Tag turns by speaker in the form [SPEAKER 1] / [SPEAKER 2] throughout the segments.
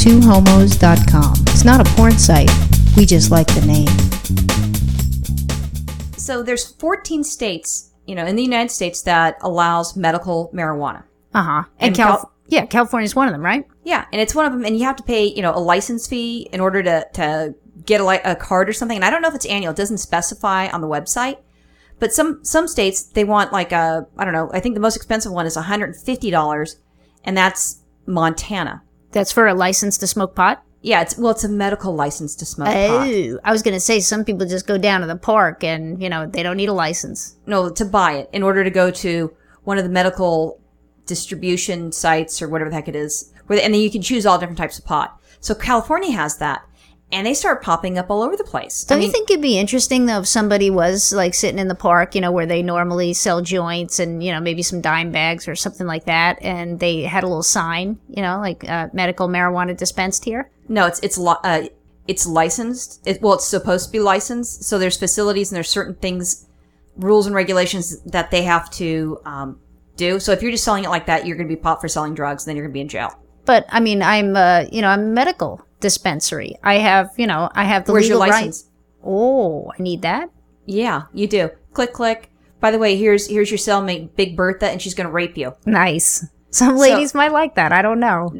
[SPEAKER 1] twohomos.com. It's not a porn site. We just like the name.
[SPEAKER 2] So there's 14 states, you know, in the United States that allows medical marijuana.
[SPEAKER 1] Uh huh. And,
[SPEAKER 2] And
[SPEAKER 1] Calif-
[SPEAKER 2] Cal-
[SPEAKER 1] yeah, California's one of them, right?
[SPEAKER 2] Yeah, and it's one of them, and you have to pay, you know, a license fee in order to to get a, li- a card or something. And I don't know if it's annual; it doesn't specify on the website. But some some states they want like a I don't know. I think the most expensive one is one hundred and fifty dollars, and that's Montana.
[SPEAKER 1] That's for a license to smoke pot.
[SPEAKER 2] Yeah, it's well, it's a medical license to smoke pot.
[SPEAKER 1] Oh, I was going to say some people just go down to the park and you know they don't need a license.
[SPEAKER 2] No, to buy it in order to go to one of the medical distribution sites or whatever the heck it is, where and then you can choose all different types of pot. So California has that, and they start popping up all over the place.
[SPEAKER 1] Don't
[SPEAKER 2] I mean,
[SPEAKER 1] you think it'd be interesting though if somebody was like sitting in the park, you know, where they normally sell joints and you know maybe some dime bags or something like that, and they had a little sign, you know, like uh, medical marijuana dispensed here.
[SPEAKER 2] No, it's it's li- uh, it's licensed. It, well, it's supposed to be licensed. So there's facilities and there's certain things, rules and regulations that they have to um, do. So if you're just selling it like that, you're going to be popped for selling drugs, and then you're going to be in jail.
[SPEAKER 1] But I mean, I'm uh, you know, I'm medical dispensary. I have, you know, I have the
[SPEAKER 2] Where's your license?
[SPEAKER 1] Oh, I need that.
[SPEAKER 2] Yeah, you do. Click click. By the way, here's here's your cellmate, Big Bertha, and she's going to rape you.
[SPEAKER 1] Nice. Some ladies might like that. I don't know.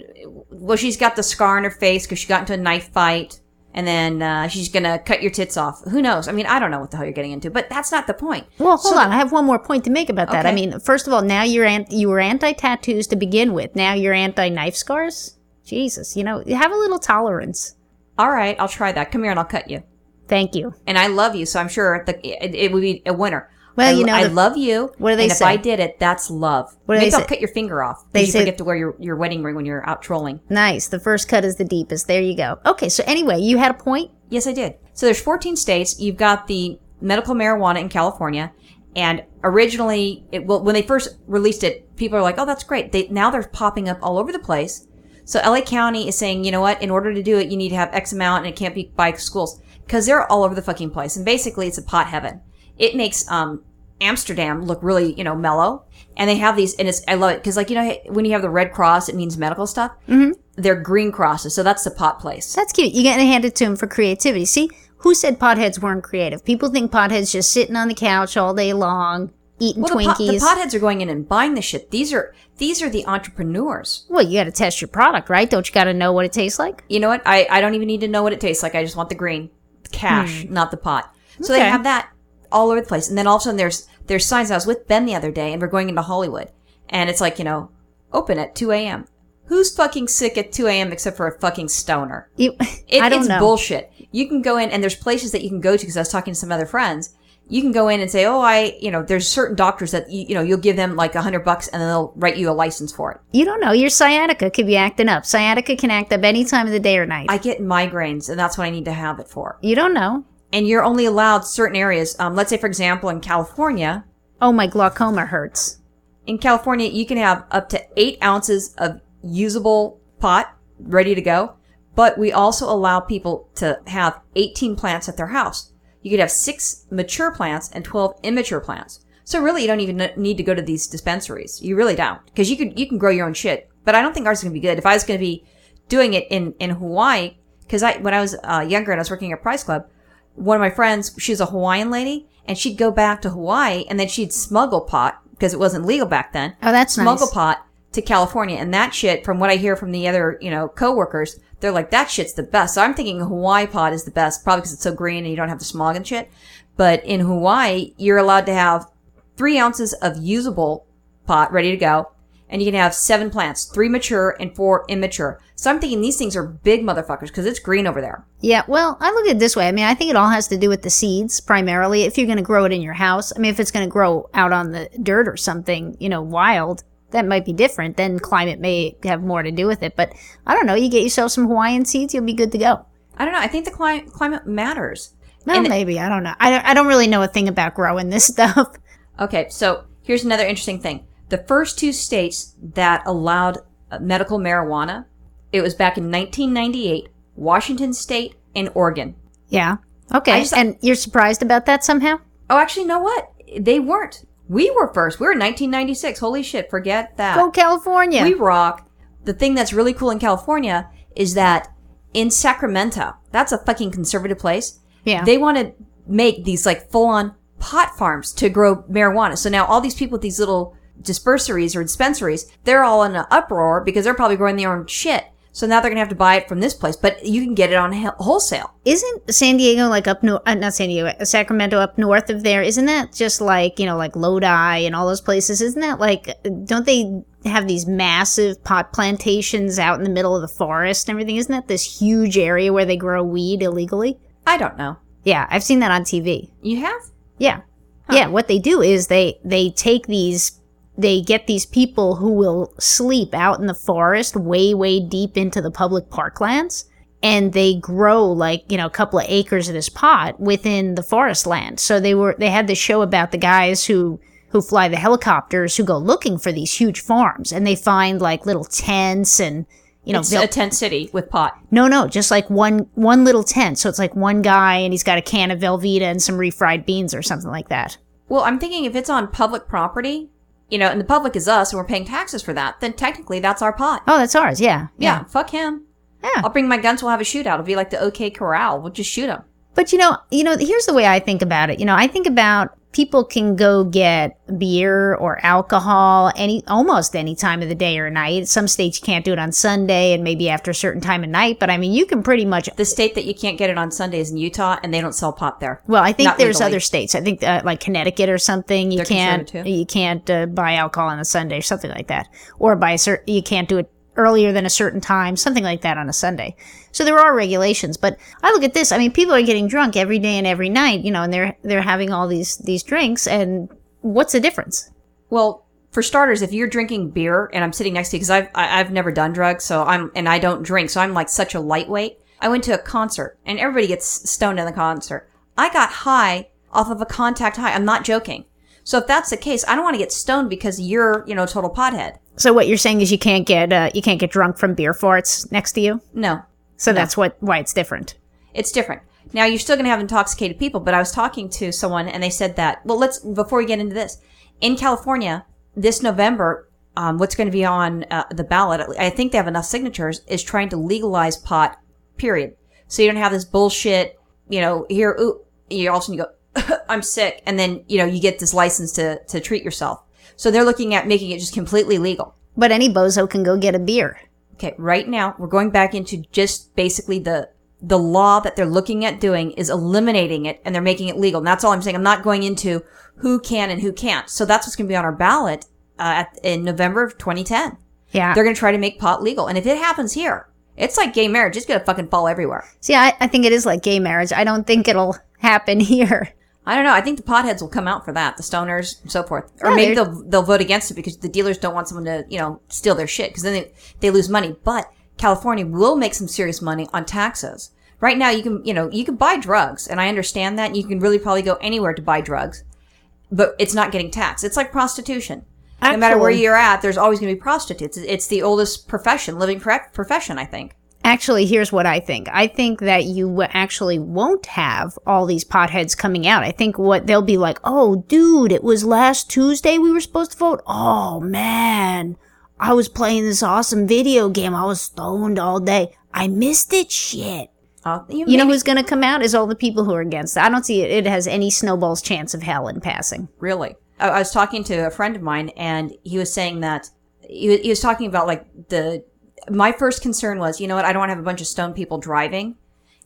[SPEAKER 2] Well, she's got the scar on her face because she got into a knife fight, and then uh, she's going to cut your tits off. Who knows? I mean, I don't know what the hell you're getting into, but that's not the point.
[SPEAKER 1] Well, hold on. I have one more point to make about that. I mean, first of all, now you're an- you were anti tattoos to begin with. Now you're anti knife scars. Jesus, you know, have a little tolerance.
[SPEAKER 2] All right, I'll try that. Come here and I'll cut you.
[SPEAKER 1] Thank you.
[SPEAKER 2] And I love you, so I'm sure the, it, it would be a winner.
[SPEAKER 1] Well,
[SPEAKER 2] I,
[SPEAKER 1] you know,
[SPEAKER 2] I
[SPEAKER 1] the-
[SPEAKER 2] love you.
[SPEAKER 1] what do they
[SPEAKER 2] and if? I did it, that's love.
[SPEAKER 1] What do
[SPEAKER 2] Maybe
[SPEAKER 1] they
[SPEAKER 2] I'll
[SPEAKER 1] say?
[SPEAKER 2] cut your finger off.
[SPEAKER 1] They
[SPEAKER 2] you
[SPEAKER 1] say-
[SPEAKER 2] forget to wear your, your wedding ring when you're out trolling.
[SPEAKER 1] Nice. The first cut is the deepest. There you go. Okay, so anyway, you had a point.
[SPEAKER 2] Yes, I did. So there's 14 states. You've got the medical marijuana in California, and originally, it, well, when they first released it, people are like, "Oh, that's great." They now they're popping up all over the place. So LA County is saying, you know what? In order to do it, you need to have X amount, and it can't be by schools because they're all over the fucking place. And basically, it's a pot heaven. It makes um, Amsterdam look really, you know, mellow. And they have these, and it's I love it because, like, you know, when you have the red cross, it means medical stuff. Mm-hmm. They're green crosses, so that's the pot place.
[SPEAKER 1] That's cute. You get to hand it to him for creativity. See, who said potheads weren't creative? People think potheads just sitting on the couch all day long, eating
[SPEAKER 2] Well, the, pot,
[SPEAKER 1] Twinkies.
[SPEAKER 2] the potheads are going in and buying the shit. These are these are the entrepreneurs.
[SPEAKER 1] well, you got to test your product, right? Don't you got to know what it tastes like?
[SPEAKER 2] You know what? I, I don't even need to know what it tastes like. I just want the green cash, not the pot. So they
[SPEAKER 1] Hmm.
[SPEAKER 2] Have that all over the place. And then all of a sudden there's there's signs. I was with Ben the other day, and we're going into Hollywood, and it's like you know, open at two a.m. Who's fucking sick at two a.m. except for a fucking stoner?
[SPEAKER 1] You,
[SPEAKER 2] It,
[SPEAKER 1] I don't
[SPEAKER 2] it's
[SPEAKER 1] know.
[SPEAKER 2] bullshit. You can go in, and there's places that you can go to because I was talking to some other friends. You can go in and say, "Oh, I, you know, there's certain doctors that you, you know, you'll give them like a hundred bucks, and then they'll write you a license for it."
[SPEAKER 1] You don't know. Your sciatica could be acting up. Sciatica can act up any time of the day or night.
[SPEAKER 2] I get migraines, and that's what I need to have it for.
[SPEAKER 1] you don't know.
[SPEAKER 2] And you're only allowed certain areas. Um, let's say, for example, in California,
[SPEAKER 1] Oh, my glaucoma hurts.
[SPEAKER 2] in California, you can have up to eight ounces of usable pot ready to go. But we also allow people to have 18 plants at their house. You could have six mature plants and 12 immature plants. So really, you don't even need to go to these dispensaries. You really don't, because you could you can grow your own shit. But I don't think ours is going to be good. If I was going to be doing it in in Hawaii, because I when I was uh, younger and I was working at Price Club, one of my friends, she was a Hawaiian lady, and she'd go back to Hawaii and then she'd smuggle pot because it wasn't legal back then.
[SPEAKER 1] Oh, that's
[SPEAKER 2] smuggle
[SPEAKER 1] nice.
[SPEAKER 2] pot to California, and that shit, from what I hear from the other, you know, coworkers, they're like that shit's the best. So I'm thinking Hawaii pot is the best, probably because it's so green and you don't have the smog and shit. But in Hawaii, you're allowed to have three ounces of usable pot ready to go, and you can have seven plants, three mature and four immature. So I'm thinking these things are big motherfuckers because it's green over there.
[SPEAKER 1] Yeah, well, I look at it this way. I mean, I think it all has to do with the seeds primarily. If you're going to grow it in your house, I mean, if it's going to grow out on the dirt or something, you know, wild, that might be different. Then climate may have more to do with it. But I don't know. You get yourself some Hawaiian seeds, you'll be good to go.
[SPEAKER 2] I don't know. I think the cli- climate matters.
[SPEAKER 1] Well,
[SPEAKER 2] And-
[SPEAKER 1] maybe. I don't know. I don't, I don't really know a thing about growing this stuff.
[SPEAKER 2] Okay, so here's another interesting thing. The first two states that allowed uh, medical marijuana, it was back in 1998, Washington State and Oregon.
[SPEAKER 1] Yeah. Okay.
[SPEAKER 2] Just-
[SPEAKER 1] and you're surprised about that somehow?
[SPEAKER 2] Oh, actually, you know what? They weren't. We were first. We were in 1996. Holy shit, forget that.
[SPEAKER 1] Go California.
[SPEAKER 2] We rock. the thing that's really cool in California is that in Sacramento, that's a fucking conservative place.
[SPEAKER 1] Yeah.
[SPEAKER 2] They want to make these like full on pot farms to grow marijuana. So now all these people with these little dispensaries or dispensaries, they're all in an uproar because they're probably growing their own shit. So now they're going to have to buy it from this place, but you can get it on wholesale.
[SPEAKER 1] Isn't San Diego like up north? Uh, not San Diego, uh, Sacramento up north of there. Isn't that just like you know, like Lodi and all those places? Isn't that like? Don't they have these massive pot plantations out in the middle of the forest and everything? Isn't that this huge area where they grow weed illegally?
[SPEAKER 2] I don't know.
[SPEAKER 1] Yeah, I've seen that on TV.
[SPEAKER 2] You have?
[SPEAKER 1] Yeah. Yeah, what they do is they they take these they get these people who will sleep out in the forest way way deep into the public parklands and they grow like, you know, a couple of acres of this pot within the forest land. So they were they had this show about the guys who who fly the helicopters who go looking for these huge farms and they find like little tents and you know
[SPEAKER 2] It's a tent city with pot.
[SPEAKER 1] no, no, just like one one little tent. So it's like one guy and he's got a can of Velveeta and some refried beans or something like that.
[SPEAKER 2] Well, I'm thinking if it's on public property, you know, and the public is us and we're paying taxes for that, then technically that's our pot.
[SPEAKER 1] Oh, that's ours. Yeah,
[SPEAKER 2] Yeah, fuck him.
[SPEAKER 1] Yeah.
[SPEAKER 2] I'll bring my guns. We'll have a shootout. It'll be like the OK Corral. We'll just shoot him.
[SPEAKER 1] But you know, you know, here's the way I think about it. You know, I think about people can go get beer or alcohol any almost any time of the day or night. Some states you can't do it on Sunday and maybe after a certain time of night, but I mean, you can pretty much
[SPEAKER 2] The state that you can't get it on Sunday is in Utah, and they don't sell pot there.
[SPEAKER 1] well, I think
[SPEAKER 2] Not
[SPEAKER 1] there's
[SPEAKER 2] legally.
[SPEAKER 1] other states. I think uh, like Connecticut or something. You
[SPEAKER 2] They're
[SPEAKER 1] can't you can't uh, buy alcohol on a Sunday or something like that, or buy a cer- you can't do it earlier than a certain time, something like that on a Sunday. So there are regulations, but I look at this. I mean, people are getting drunk every day and every night, you know, and they're they're having all these these drinks, and what's the difference?
[SPEAKER 2] Well, for starters, if you're drinking beer and I'm sitting next to you, because I've I- I've never done drugs, so I'm and I don't drink, so I'm like such a lightweight. I went to a concert, and everybody gets stoned in the concert. I got high off of a contact high. I'm not joking. So if that's the case, I don't want to get stoned because you're you know a total pothead.
[SPEAKER 1] So what you're saying is you can't get uh, you can't get drunk from beer farts next to you.
[SPEAKER 2] No,
[SPEAKER 1] So that's what why it's different.
[SPEAKER 2] it's different. Now you're still going to have intoxicated people, but I was talking to someone and they said that, well, let's, before we get into this, in California, this November, um, what's going to be on uh, the ballot, I think they have enough signatures, is trying to legalize pot, period. So you don't have this bullshit, you know, here, ooh, you all of a sudden you go, I'm sick. And then, you know, you get this license to, to treat yourself. So they're looking at making it just completely legal.
[SPEAKER 1] But any bozo can go get a beer.
[SPEAKER 2] Okay, right now we're going back into just basically the the law that they're looking at doing is eliminating it and they're making it legal. And that's all I'm saying. I'm not going into who can and who can't. So that's what's going to be on our ballot uh, at, in November of 2010.
[SPEAKER 1] Yeah.
[SPEAKER 2] They're going to try to make pot legal. And if it happens here, it's like gay marriage. It's going to fucking fall everywhere.
[SPEAKER 1] See, I, I think it is like gay marriage. I don't think it'll happen here.
[SPEAKER 2] I don't know. I think the potheads will come out for that, the stoners and so forth, or
[SPEAKER 1] Yeah,
[SPEAKER 2] maybe they'll they'll vote against it because the dealers don't want someone to you know steal their shit because then they, they lose money. But California will make some serious money on taxes. Right now, you can you know you can buy drugs, and I understand that you can really probably go anywhere to buy drugs, but it's not getting taxed. It's like prostitution. no matter where you're at, there's always going to be prostitutes. It's the oldest profession, living pro- profession, I think.
[SPEAKER 1] Actually, here's what I think. I think that you actually won't have all these potheads coming out. I think what they'll be like, oh, dude, it was last Tuesday we were supposed to vote. Oh, man. I was playing this awesome video game. I was stoned all day. I missed it. Shit.
[SPEAKER 2] Uh,
[SPEAKER 1] You know who's going to come out is all the people who are against it. I don't see it. It has any snowball's chance of hell in passing.
[SPEAKER 2] Really? I, I was talking to a friend of mine, and he was saying that he, he was talking about like the. My first concern was, you know what? I don't want to have a bunch of stone people driving,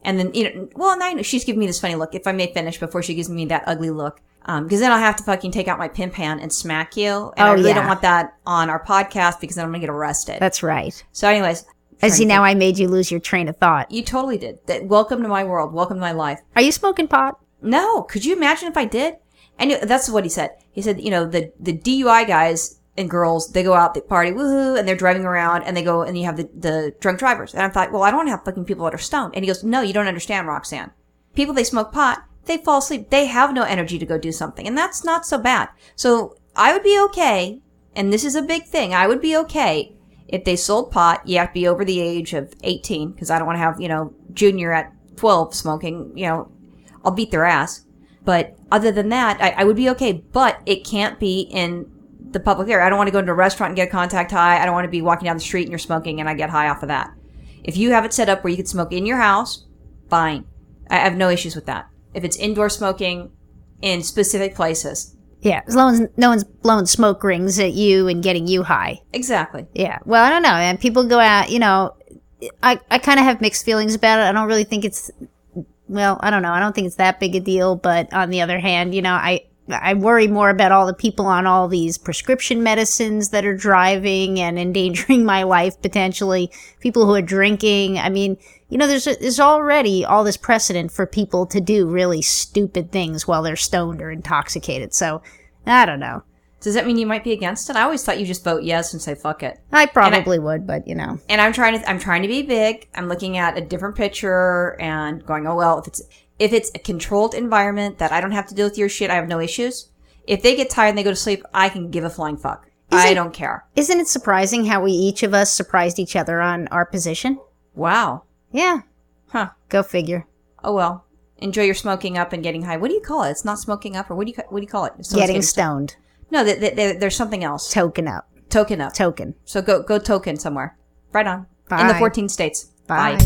[SPEAKER 2] and then you know, well, and I know she's giving me this funny look. If I may finish before she gives me that ugly look, um, because then I'll have to fucking take out my pimp hand and smack you, and I
[SPEAKER 1] Oh,
[SPEAKER 2] really
[SPEAKER 1] yeah.
[SPEAKER 2] don't want that on our podcast because then I'm gonna get arrested.
[SPEAKER 1] That's right.
[SPEAKER 2] so, anyways,
[SPEAKER 1] I see now. I made you lose your train of thought.
[SPEAKER 2] you totally did. That, welcome to my world. Welcome to my life.
[SPEAKER 1] Are you smoking pot?
[SPEAKER 2] No, could you imagine if I did? And that's what he said. He said, you know, the the DUI guys and girls, they go out, they party, woohoo, and they're driving around, and they go, and you have the the drunk drivers. And I thought, well, I don't have fucking people that are stoned. And he goes, no, you don't understand, Roxanne. People they smoke pot, they fall asleep, they have no energy to go do something, and that's not so bad. So I would be okay, and this is a big thing. I would be okay if they sold pot. You have to be over the age of eighteen because I don't want to have you know junior at twelve smoking. You know, I'll beat their ass. But other than that, I, I would be okay. But it can't be in the public area. I don't want to go into a restaurant and get a contact high. I don't want to be walking down the street and you're smoking and I get high off of that. If you have it set up where you can smoke in your house, fine. I have no issues with that. If it's indoor smoking in specific places,
[SPEAKER 1] Yeah, as long as no one's blowing smoke rings at you and getting you high.
[SPEAKER 2] exactly.
[SPEAKER 1] Yeah. Well, I don't know. And people go out, you know, I, I kind of have mixed feelings about it. I don't really think it's, well, I don't know. I don't think it's that big a deal. But on the other hand, you know, I, I worry more about all the people on all these prescription medicines that are driving and endangering my life potentially. People who are drinking. I mean, you know, there's there's already all this precedent for people to do really stupid things while they're stoned or intoxicated. So I don't know.
[SPEAKER 2] Does that mean you might be against it? I always thought you just vote yes and say fuck it.
[SPEAKER 1] I probably would, but you know.
[SPEAKER 2] and I'm trying to I'm trying to be big. I'm looking at a different picture and going, oh well, if it's if it's a controlled environment that I don't have to deal with your shit, I have no issues. If they get tired and they go to sleep, I can give a flying fuck. I don't care.
[SPEAKER 1] Isn't it surprising how we each of us surprised each other on our position?
[SPEAKER 2] Wow.
[SPEAKER 1] Yeah.
[SPEAKER 2] Huh.
[SPEAKER 1] Go figure.
[SPEAKER 2] Oh well. Enjoy your smoking up and getting high. What do you call it? It's not smoking up, or what do you what do you call it? Someone's
[SPEAKER 1] Getting stoned.
[SPEAKER 2] no, th- th- th- there's something else.
[SPEAKER 1] Token up.
[SPEAKER 2] Token up.
[SPEAKER 1] Token.
[SPEAKER 2] So go go token somewhere. Right on.
[SPEAKER 1] Bye.
[SPEAKER 2] In the 14 states.
[SPEAKER 1] Bye.